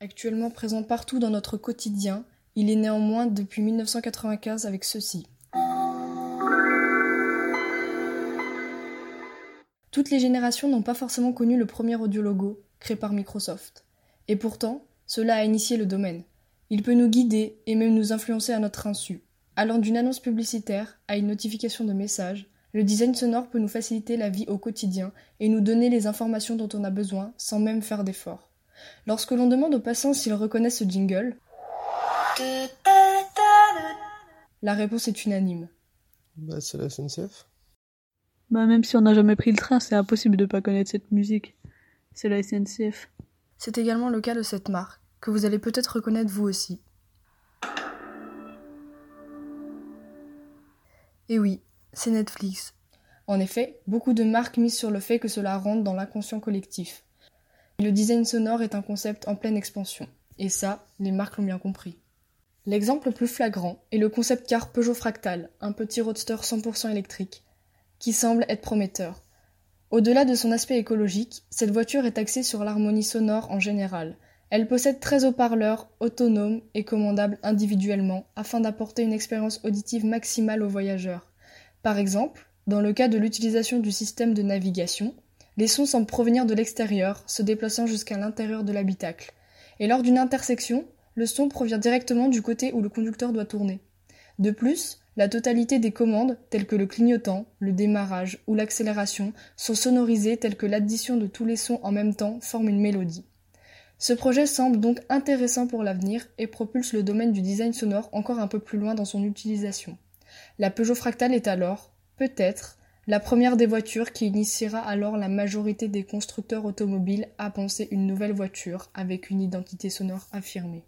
Actuellement présent partout dans notre quotidien, il est néanmoins depuis 1995 avec ceci. Toutes les générations n'ont pas forcément connu le premier audiologo, créé par Microsoft. Et pourtant, cela a initié le domaine. Il peut nous guider et même nous influencer à notre insu, allant d'une annonce publicitaire à une notification de message, le design sonore peut nous faciliter la vie au quotidien et nous donner les informations dont on a besoin sans même faire d'efforts. Lorsque l'on demande aux passants s'ils reconnaissent ce jingle, la réponse est unanime. Bah, c'est la SNCF. Bah, même si on n'a jamais pris le train, c'est impossible de pas connaître cette musique. C'est la SNCF. C'est également le cas de cette marque, que vous allez peut-être reconnaître vous aussi. Et oui, c'est Netflix. En effet, beaucoup de marques misent sur le fait que cela rentre dans l'inconscient collectif. Le design sonore est un concept en pleine expansion. Et ça, les marques l'ont bien compris. L'exemple le plus flagrant est le concept car Peugeot Fractal, un petit roadster 100% électrique, qui semble être prometteur. Au-delà de son aspect écologique, cette voiture est axée sur l'harmonie sonore en général. Elle possède 13 haut-parleurs autonomes et commandables individuellement afin d'apporter une expérience auditive maximale aux voyageurs. Par exemple, dans le cas de l'utilisation du système de navigation, les sons semblent provenir de l'extérieur, se déplaçant jusqu'à l'intérieur de l'habitacle. Et lors d'une intersection, le son provient directement du côté où le conducteur doit tourner. De plus, la totalité des commandes, telles que le clignotant, le démarrage ou l'accélération, sont sonorisées telles que l'addition de tous les sons en même temps forme une mélodie. Ce projet semble donc intéressant pour l'avenir et propulse le domaine du design sonore encore un peu plus loin dans son utilisation. La Peugeot Fractal est alors, peut-être, la première des voitures qui initiera alors la majorité des constructeurs automobiles à penser une nouvelle voiture avec une identité sonore affirmée.